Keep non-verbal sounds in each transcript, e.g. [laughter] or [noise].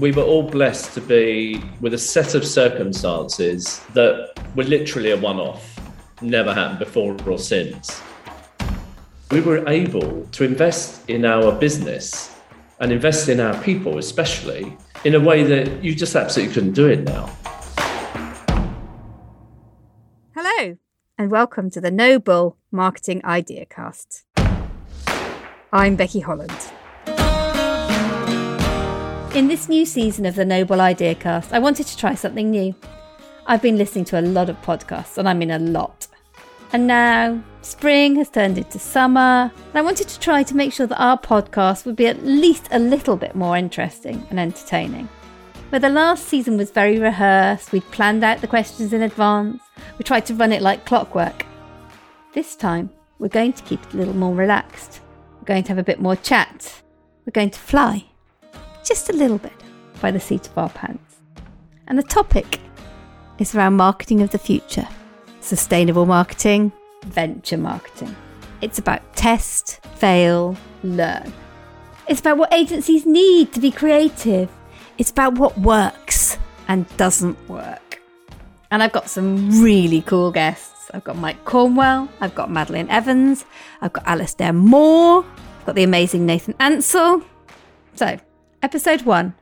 we were all blessed to be with a set of circumstances that were literally a one off, never happened before or since. We were able to invest in our business and invest in our people, especially in a way that you just absolutely couldn't do it now. Hello, and welcome to the Noble Marketing Idea Cast. I'm Becky Holland. In this new season of the Noble Idea Cast, I wanted to try something new. I've been listening to a lot of podcasts, and I mean a lot. And now spring has turned into summer, and I wanted to try to make sure that our podcast would be at least a little bit more interesting and entertaining. Where the last season was very rehearsed, we'd planned out the questions in advance, we tried to run it like clockwork. This time, we're going to keep it a little more relaxed. We're going to have a bit more chat. We're going to fly just a little bit by the seat of our pants. And the topic is around marketing of the future sustainable marketing, venture marketing. It's about test, fail, learn. It's about what agencies need to be creative. It's about what works and doesn't work. And I've got some really cool guests. I've got Mike Cornwell, I've got Madeline Evans, I've got Alastair Moore, I've got the amazing Nathan Ansell. So, Episode 1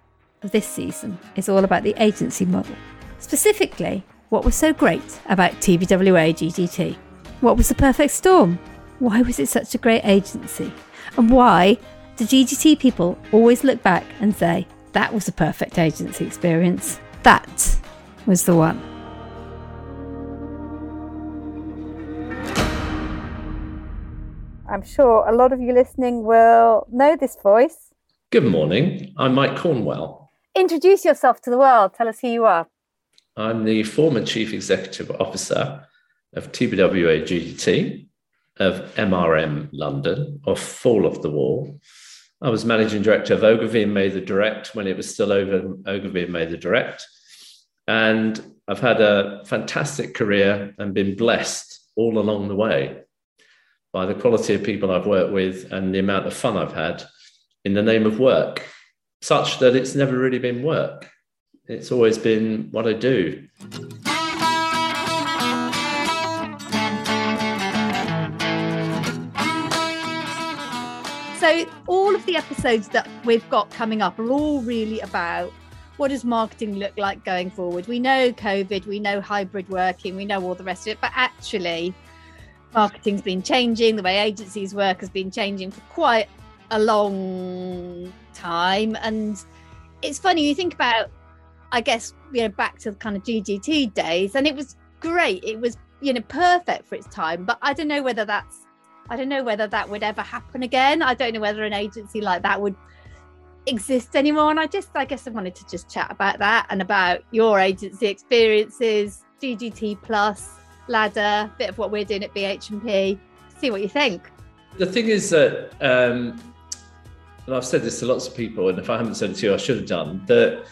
of this season is all about the agency model. Specifically, what was so great about TBWA GGT? What was the perfect storm? Why was it such a great agency? And why do GGT people always look back and say, that was a perfect agency experience? That was the one. I'm sure a lot of you listening will know this voice Good morning. I'm Mike Cornwell. Introduce yourself to the world. Tell us who you are. I'm the former Chief Executive Officer of TBWA GGT, of MRM London, of Fall of the Wall. I was Managing Director of Ogilvy and Mather Direct when it was still over Ogilvy and Mather Direct. And I've had a fantastic career and been blessed all along the way by the quality of people I've worked with and the amount of fun I've had in the name of work, such that it's never really been work. It's always been what I do. So, all of the episodes that we've got coming up are all really about what does marketing look like going forward? We know COVID, we know hybrid working, we know all the rest of it, but actually, marketing's been changing, the way agencies work has been changing for quite a long time. And it's funny, you think about, I guess, you know, back to the kind of GGT days, and it was great. It was, you know, perfect for its time. But I don't know whether that's, I don't know whether that would ever happen again. I don't know whether an agency like that would exist anymore. And I just, I guess I wanted to just chat about that and about your agency experiences, GGT Plus, Ladder, a bit of what we're doing at BH&P. See what you think. The thing is that um, and I've said this to lots of people, and if I haven't said it to you, I should have done, that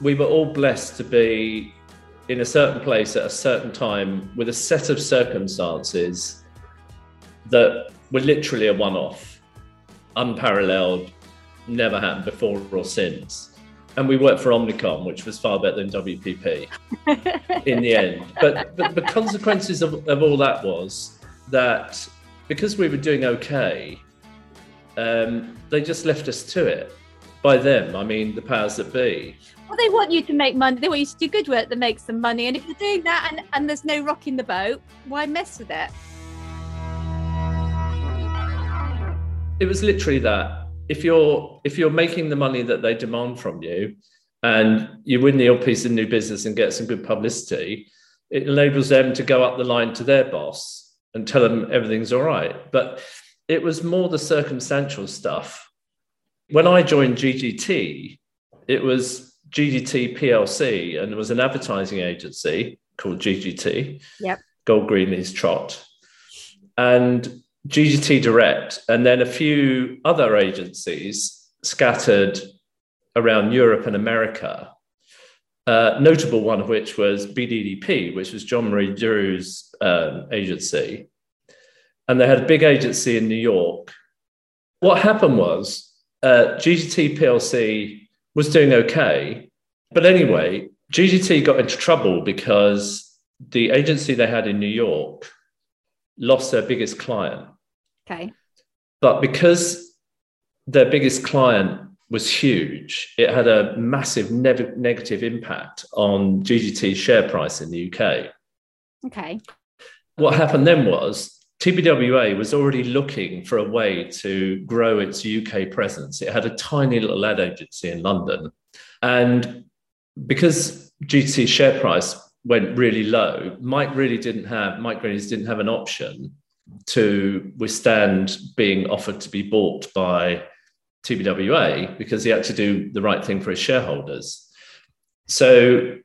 we were all blessed to be in a certain place at a certain time with a set of circumstances that were literally a one off, unparalleled, never happened before or since. And we worked for Omnicom, which was far better than WPP [laughs] in the end. But, but the consequences of, of all that was that because we were doing okay, um, they just left us to it. By them, I mean the powers that be. Well, they want you to make money. They want you to do good work that makes them money. And if you're doing that and, and there's no rock in the boat, why mess with it? It was literally that. If you're if you're making the money that they demand from you, and you win the odd piece of new business and get some good publicity, it enables them to go up the line to their boss and tell them everything's all right. But it was more the circumstantial stuff. When I joined GGT, it was GGT PLC and it was an advertising agency called GGT. Yep. Gold Greenlees Trott. And GGT Direct, and then a few other agencies scattered around Europe and America. Uh, notable one of which was BDDP, which was John Marie Dru's um, agency and they had a big agency in New York. What happened was uh, GGT PLC was doing okay. But anyway, GGT got into trouble because the agency they had in New York lost their biggest client. Okay. But because their biggest client was huge, it had a massive ne- negative impact on GGT's share price in the UK. Okay. What happened then was TBWA was already looking for a way to grow its UK presence. It had a tiny little ad agency in London. And because GT's share price went really low, Mike really didn't have, Mike Greenlees didn't have an option to withstand being offered to be bought by TBWA because he had to do the right thing for his shareholders. So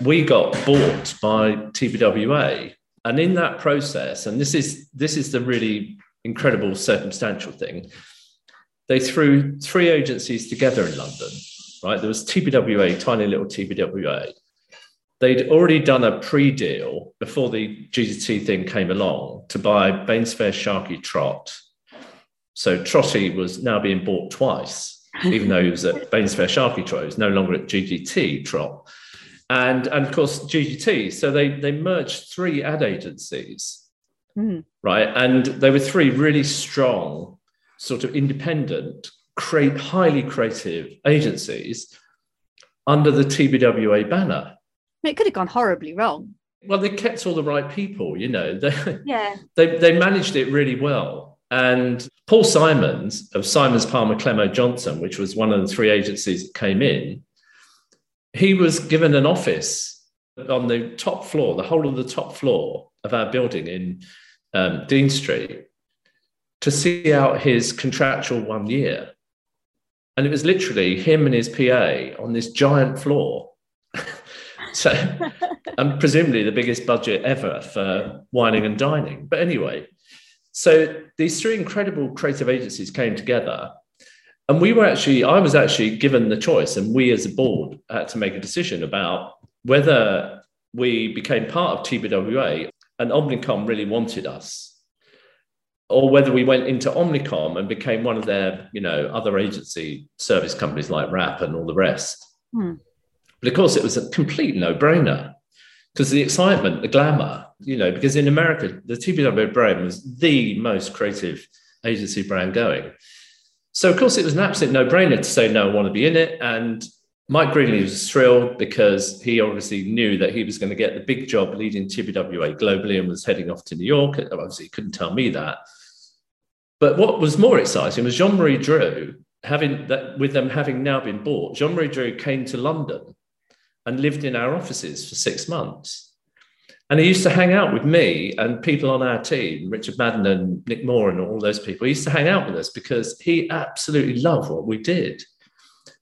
we got bought by TBWA and in that process, and this is this is the really incredible circumstantial thing, they threw three agencies together in London. Right, there was TBWA, tiny little TBWA. They'd already done a pre-deal before the GGT thing came along to buy Bainsfair Sharkey Trott. So Trotty was now being bought twice, even though he was at Bainsfair Sharkey Trott. He was no longer at GGT Trott and and of course GGT. So they they merged three ad agencies, mm. right? And they were three really strong, sort of independent, create highly creative agencies under the TBWA banner. It could have gone horribly wrong. Well, they kept all the right people, you know. [laughs] They, yeah. They they managed it really well. And Paul Simons of Simons Palmer Clemmow Johnson, which was one of the three agencies that came in, he was given an office on the top floor, the whole of the top floor of our building in um, Dean Street, to see out his contractual one year. And it was literally him and his PA on this giant floor. [laughs] so, [laughs] and presumably the biggest budget ever for wining and dining. But anyway, so these three incredible creative agencies came together and we were actually, I was actually given the choice, and we as a board had to make a decision about whether we became part of TBWA and Omnicom really wanted us, or whether we went into Omnicom and became one of their, you know, other agency service companies like RAPP and all the rest. Hmm. But of course, it was a complete no-brainer because the excitement, the glamour, you know, because in America, the TBWA brand was the most creative agency brand going. So, of course, it was an absolute no brainer to say, no, I want to be in it. And Mike Greenlees was thrilled because he obviously knew that he was going to get the big job leading TBWA globally and was heading off to New York. Obviously, he couldn't tell me that. But what was more exciting was Jean Marie Dru, having that with them having now been bought, Jean Marie Dru came to London and lived in our offices for six months. And he used to hang out with me and people on our team, Richard Madden and Nick Moore and all those people. He used to hang out with us because he absolutely loved what we did.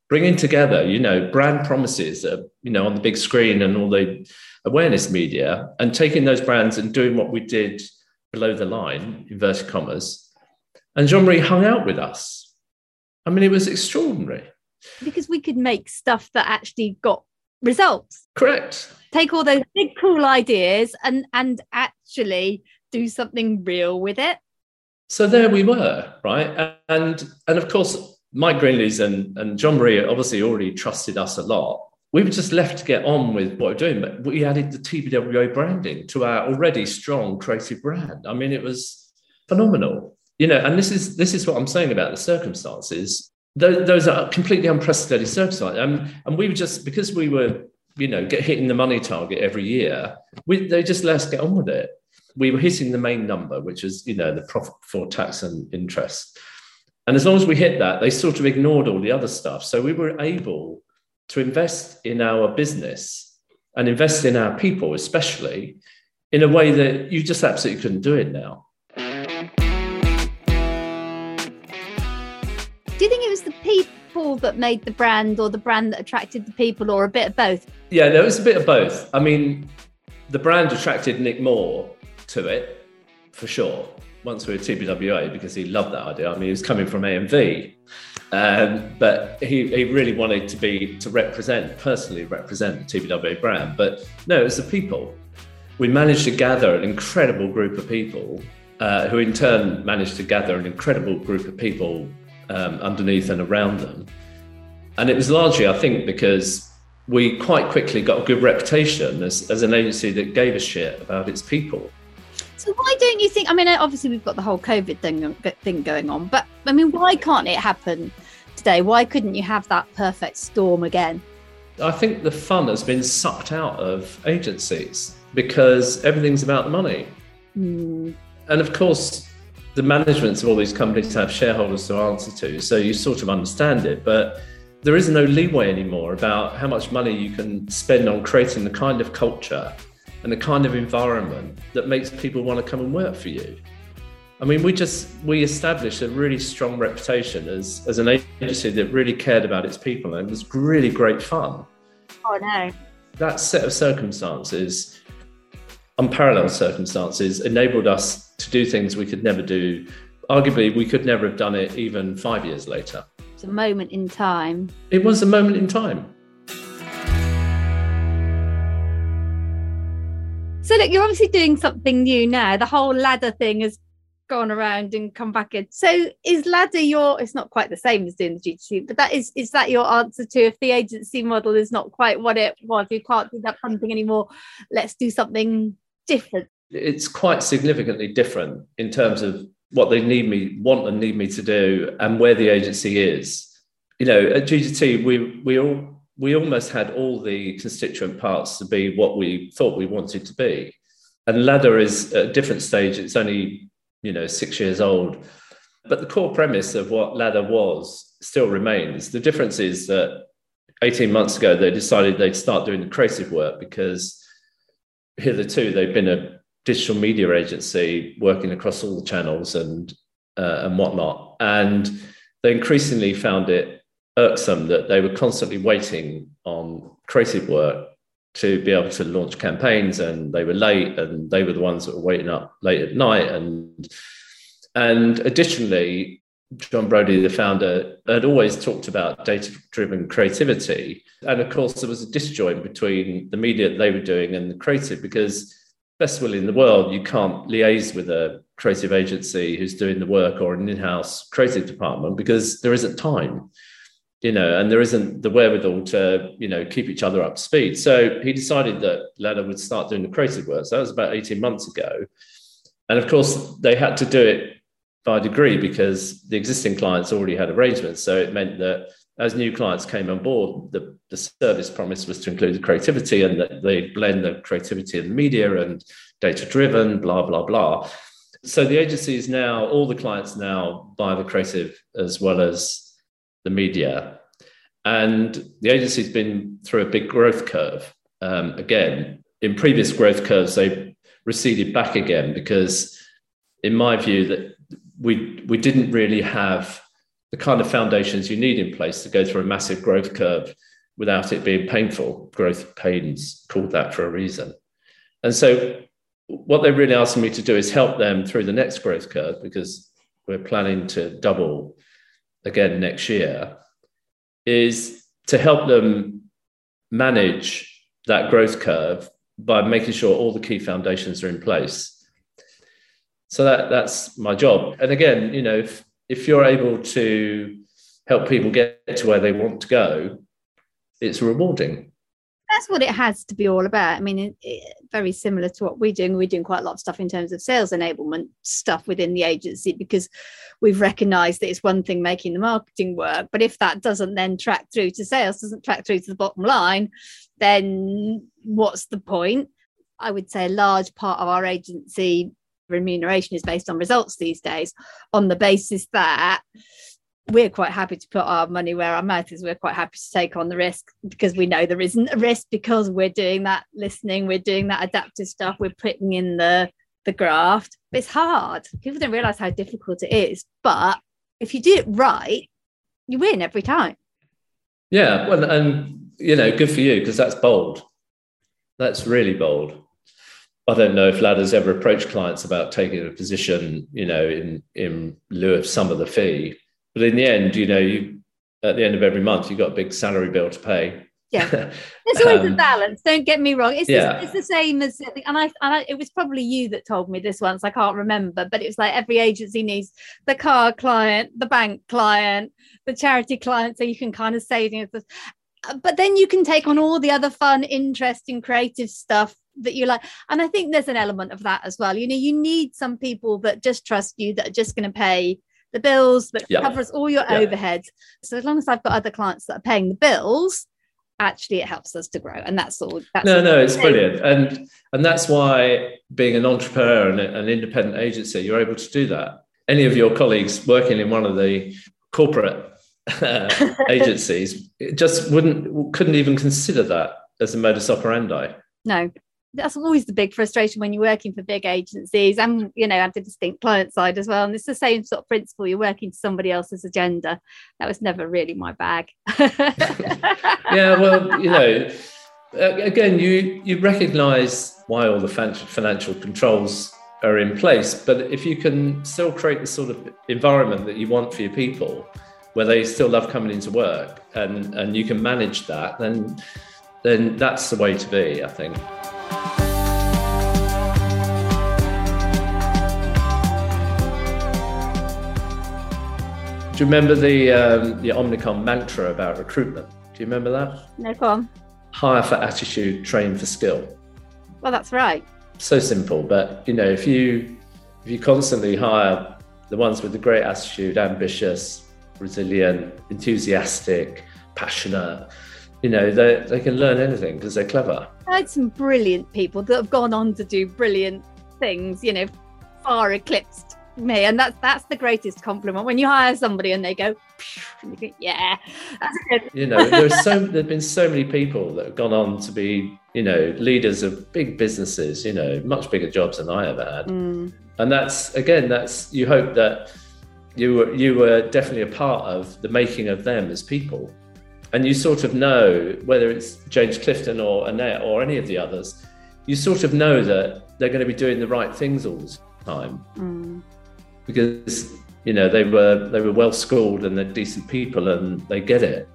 Bringing together, you know, brand promises, uh, you know, on the big screen and all the awareness media, and taking those brands and doing what we did below the line, inverted commas. And Jean Marie hung out with us. I mean, it was extraordinary. Because we could make stuff that actually got results. Correct. Take all those big cool ideas and and actually do something real with it. So there we were right? And and of course mike greenlees and and John marie obviously already trusted us a lot. We were just left to get on with what we're doing but we added the tbwa branding to our already strong creative brand. I mean it was phenomenal. You know and this is this is what i'm saying about the circumstances those, those are completely unprecedented circumstances and, and we were just because we were you know, get hitting the money target every year, we, they just let us get on with it. We were hitting the main number, which is, you know, the profit for tax and interest. And as long as we hit that, they sort of ignored all the other stuff. So we were able to invest in our business and invest in our people, especially in a way that you just absolutely couldn't do it now. People? that made the brand or the brand that attracted the people or a bit of both? Yeah, there was a bit of both. I mean, the brand attracted Nick Moore to it for sure once we were TBWA because he loved that idea. I mean, he was coming from AMV, um, but he, he really wanted to be to represent personally represent the TBWA brand. But no, it was the people. We managed to gather an incredible group of people, uh, who in turn managed to gather an incredible group of people um, underneath and around them. And it was largely, I think, because we quite quickly got a good reputation as, as an agency that gave a shit about its people. So why don't you think? I mean, obviously we've got the whole COVID thing thing going on, but I mean, why can't it happen today? Why couldn't you have that perfect storm again? I think the fun has been sucked out of agencies because everything's about the money. Mm. And of course, the managements of all these companies have shareholders to answer to, so you sort of understand it. But there is no leeway anymore about how much money you can spend on creating the kind of culture and the kind of environment that makes people want to come and work for you. I mean, we just we established a really strong reputation as as an agency that really cared about its people, and it was really great fun. Oh no! That set of circumstances, unparalleled circumstances, enabled us to do things we could never do. Arguably, we could never have done it even five years later. It's a moment in time. It was a moment in time. So look, you're obviously doing something new now. The whole ladder thing has gone around and come back in. So is ladder your? It's not quite the same as doing the GTC, but that is is that your answer to if the agency model is not quite what it was? You can't do that fun thing anymore. Let's do something different. It's quite significantly different in terms of what they need me want and need me to do and where the agency is. You know, at GGT, we we all we almost had all the constituent parts to be what we thought we wanted to be. And Ladder is at a different stage. It's only, you know, six years old. But the core premise of what Ladder was still remains. The difference is that 18 months ago, they decided they'd start doing the creative work because hitherto they've been a digital media agency working across all the channels and, uh, and whatnot. And they increasingly found it irksome that they were constantly waiting on creative work to be able to launch campaigns and they were late and they were the ones that were waiting up late at night and and additionally john brody the founder had always talked about data driven creativity and of course there was a disjoint between the media that they were doing and the creative because best will in the world you can't liaise with a creative agency who's doing the work or an in-house creative department because there isn't time you know, and there isn't the wherewithal to, you know, keep each other up to speed. So he decided that Ladder would start doing the creative work. So that was about 18 months ago. And of course, they had to do it by degree because the existing clients already had arrangements. So it meant that as new clients came on board, the, the service promise was to include the creativity and that they blend the creativity and media and data driven, blah, blah, blah. So the agency is now, all the clients now buy the creative as well as the media. And the agency's been through a big growth curve. Um, again, in previous growth curves, they receded back again because, in my view, that we we didn't really have the kind of foundations you need in place to go through a massive growth curve without it being painful. Growth pains called that for a reason. And so, what they're really asking me to do is help them through the next growth curve because we're planning to double again next year is to help them manage that growth curve by making sure all the key foundations are in place. So that that's my job. And again, you know, if, if you're able to help people get to where they want to go, it's rewarding that's what it has to be all about. I mean, it, it, very similar to what we're doing. We're doing quite a lot of stuff in terms of sales enablement stuff within the agency because we've recognized that it's one thing making the marketing work, but if that doesn't then track through to sales, doesn't track through to the bottom line, then what's the point? I would say a large part of our agency remuneration is based on results these days on the basis that we're quite happy to put our money where our mouth is. We're quite happy to take on the risk because we know there isn't a risk because we're doing that listening, we're doing that adaptive stuff, we're putting in the the graft. It's hard. People don't realize how difficult it is. But if you do it right, you win every time. Yeah, well, and you know, good for you because that's bold. That's really bold. I don't know if Ladder's ever approached clients about taking a position, you know, in in lieu of some of the fee but in the end, you know, you at the end of every month, you've got a big salary bill to pay. Yeah, [laughs] there's always um, a balance. Don't get me wrong. It's yeah. the, it's the same as and I, and I it was probably you that told me this once. I can't remember, but it was like every agency needs the car client, the bank client, the charity client, so you can kind of say things. But then you can take on all the other fun, interesting, creative stuff that you like. And I think there's an element of that as well. You know, you need some people that just trust you, that are just going to pay the bills, that yeah. covers all your yeah. overheads. So as long as I've got other clients that are paying the bills, actually it helps us to grow and that's all that's no all no it's brilliant and and that's why being an entrepreneur and an independent agency you're able to do that any of your colleagues working in one of the corporate uh, [laughs] agencies just wouldn't couldn't even consider that as a modus operandi no that's always the big frustration when you're working for big agencies and you know at the distinct client side as well and it's the same sort of principle you're working to somebody else's agenda. That was never really my bag. [laughs] Yeah well you know again you you recognize why all the financial controls are in place but if you can still create the sort of environment that you want for your people where they still love coming into work and and you can manage that then then that's the way to be i think you remember the um, the Omnicom mantra about recruitment? Do you remember that? No, go on. Hire for attitude, train for skill. Well, that's right. So simple, but you know, if you if you constantly hire the ones with the great attitude, ambitious, resilient, enthusiastic, passionate, you know, they they can learn anything because they're clever. I had some brilliant people that have gone on to do brilliant things. You know, far eclipsed me and that's that's the greatest compliment. When you hire somebody and they go and think, yeah. You know there's so there've been so many people that have gone on to be you know leaders of big businesses you know much bigger jobs than i ever had. Mm. and that's again that's you hope that you were you were definitely a part of the making of them as people. And you sort of know whether it's james clifton or annette or any of the others you sort of know that they're going to be doing the right things all the time. Mm because you know they were they were well schooled and they're decent people and they get it.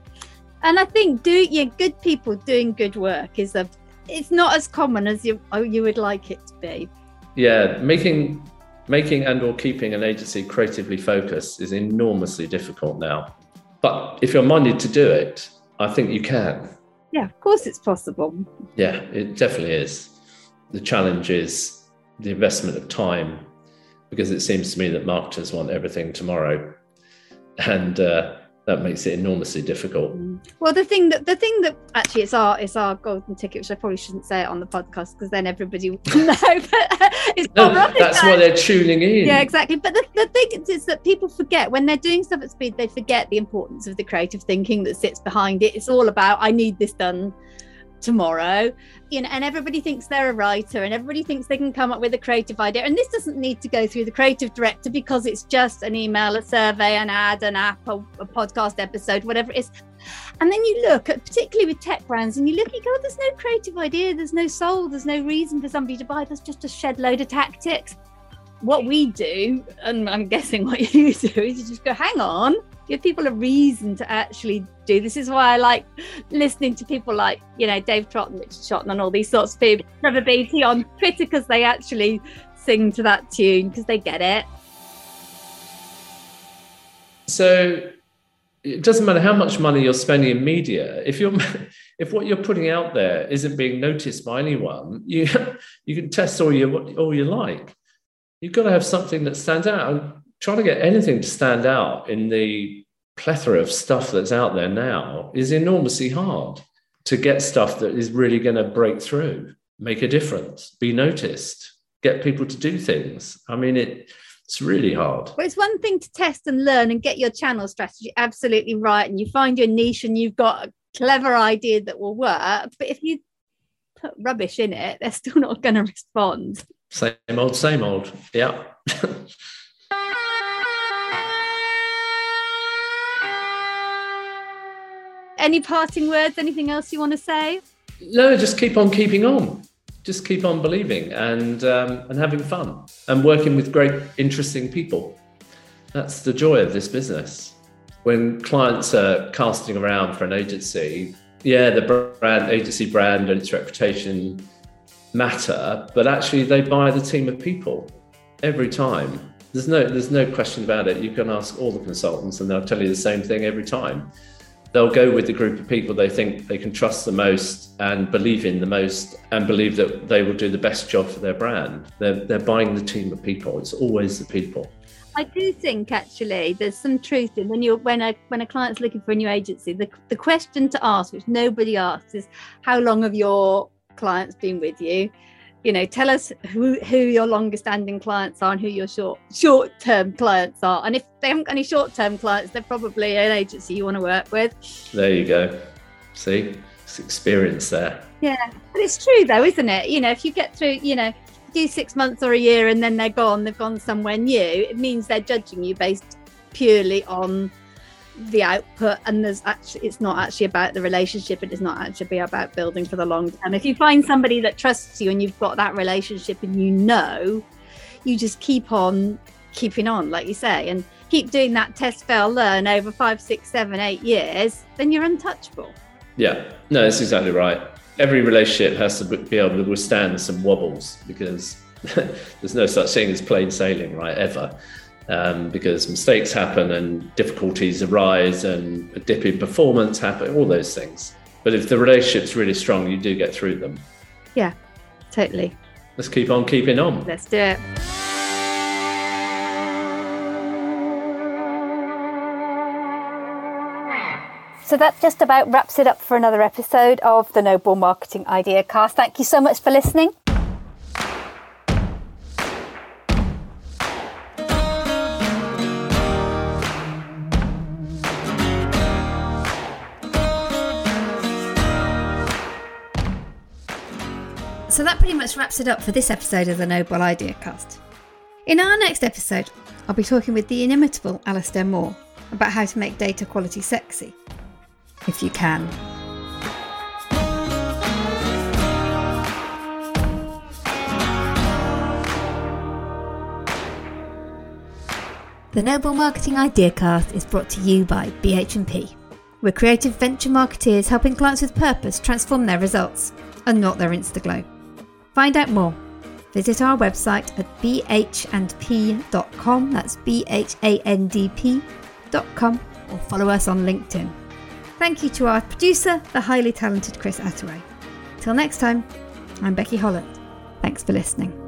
And I think do yeah, good people doing good work is a it's not as common as you oh, you would like it to be. Yeah, making making and or keeping an agency creatively focused is enormously difficult now. But if you're minded to do it, I think you can. Yeah, of course it's possible. Yeah, it definitely is. The challenge is the investment of time because it seems to me that marketers want everything tomorrow, and uh, that makes it enormously difficult. Well, the thing that the thing that actually it's our it's our golden ticket, which I probably shouldn't say it on the podcast because then everybody will [laughs] know. But it's no, that's why they're tuning in. Yeah, exactly. But the, the thing is that people forget when they're doing stuff at speed, they forget the importance of the creative thinking that sits behind it. It's all about I need this done tomorrow. You know and everybody thinks they're a writer and everybody thinks they can come up with a creative idea. And this doesn't need to go through the creative director because it's just an email a survey an ad an app a, a podcast episode whatever it is. And then you look at particularly with tech brands and you look you go there's no creative idea there's no soul there's no reason for somebody to buy. There's just a shed load of tactics. What we do and i'm guessing what [laughs] you do is you just go hang on give people a reason to actually do. This is why I like listening to people like, you know, Dave Trott and Richard Shotton and all these sorts of people, Trevor Beattie on Twitter because they actually sing to that tune because they get it. So it doesn't matter how much money you're spending in media if you're [laughs] if what you're putting out there isn't being noticed by anyone you [laughs] you can test all you all you like you've got to have something that stands out trying to get anything to stand out in the plethora of stuff that's out there now is enormously hard to get stuff that is really going to break through, make a difference, be noticed, get people to do things. I mean, it, it's really hard. Well, it's one thing to test and learn and get your channel strategy absolutely right, and you find your niche and you've got a clever idea that will work. But if you put rubbish in it, they're still not going to respond. Same old, same old. Yeah. [laughs] Any parting words? Anything else you want to say? No, just keep on keeping on. Just keep on believing and um, and having fun and working with great, interesting people. That's the joy of this business. When clients are casting around for an agency, yeah, the brand agency brand and its reputation matter, but actually they buy the team of people every time. There's no there's no question about it. You can ask all the consultants and they'll tell you the same thing every time. They'll go with the group of people they think they can trust the most and believe in the most and believe that they will do the best job for their brand. They're, they're buying the team of people. It's always the people. I do think actually there's some truth in when you when a when a client's looking for a new agency, the, the question to ask, which nobody asks, is how long have your clients been with you? You know, tell us who who your longest standing clients are and who your short short term clients are. And if they haven't got any short term clients, they're probably an agency you want to work with. There you go. See, it's experience there. Yeah, but it's true though, isn't it? You know, if you get through, you know, do six months or a year and then they're gone, they've gone somewhere new, it means they're judging you based purely on the output and there's actually it's not actually about the relationship it is not actually about building for the long term if you find somebody that trusts you and you've got that relationship and you know you just keep on keeping on like you say and keep doing that test fail learn over five six seven eight years then you're untouchable yeah no that's exactly right every relationship has to be able to withstand some wobbles because [laughs] there's no such thing as plain sailing, right? Ever. Um, because mistakes happen and difficulties arise and a dip in performance happen, all those things. But if the relationship's really strong, you do get through them. Yeah, totally. Let's keep on keeping on. Let's do it. So that just about wraps it up for another episode of the Noble Marketing Idea Cast. Thank you so much for listening. Much wraps it up for this episode of the Noble Idea Cast. In our next episode, I'll be talking with the inimitable Alastair Moore about how to make data quality sexy if you can. The Noble Marketing Ideacast is brought to you by BH&P. We're creative venture marketeers helping clients with purpose transform their results and not their Instaglow. Find out more. Visit our website at bhandp.com. That's B H A N D P.com or follow us on LinkedIn. Thank you to our producer, the highly talented Chris Attaway. Till next time, I'm Becky Holland. Thanks for listening.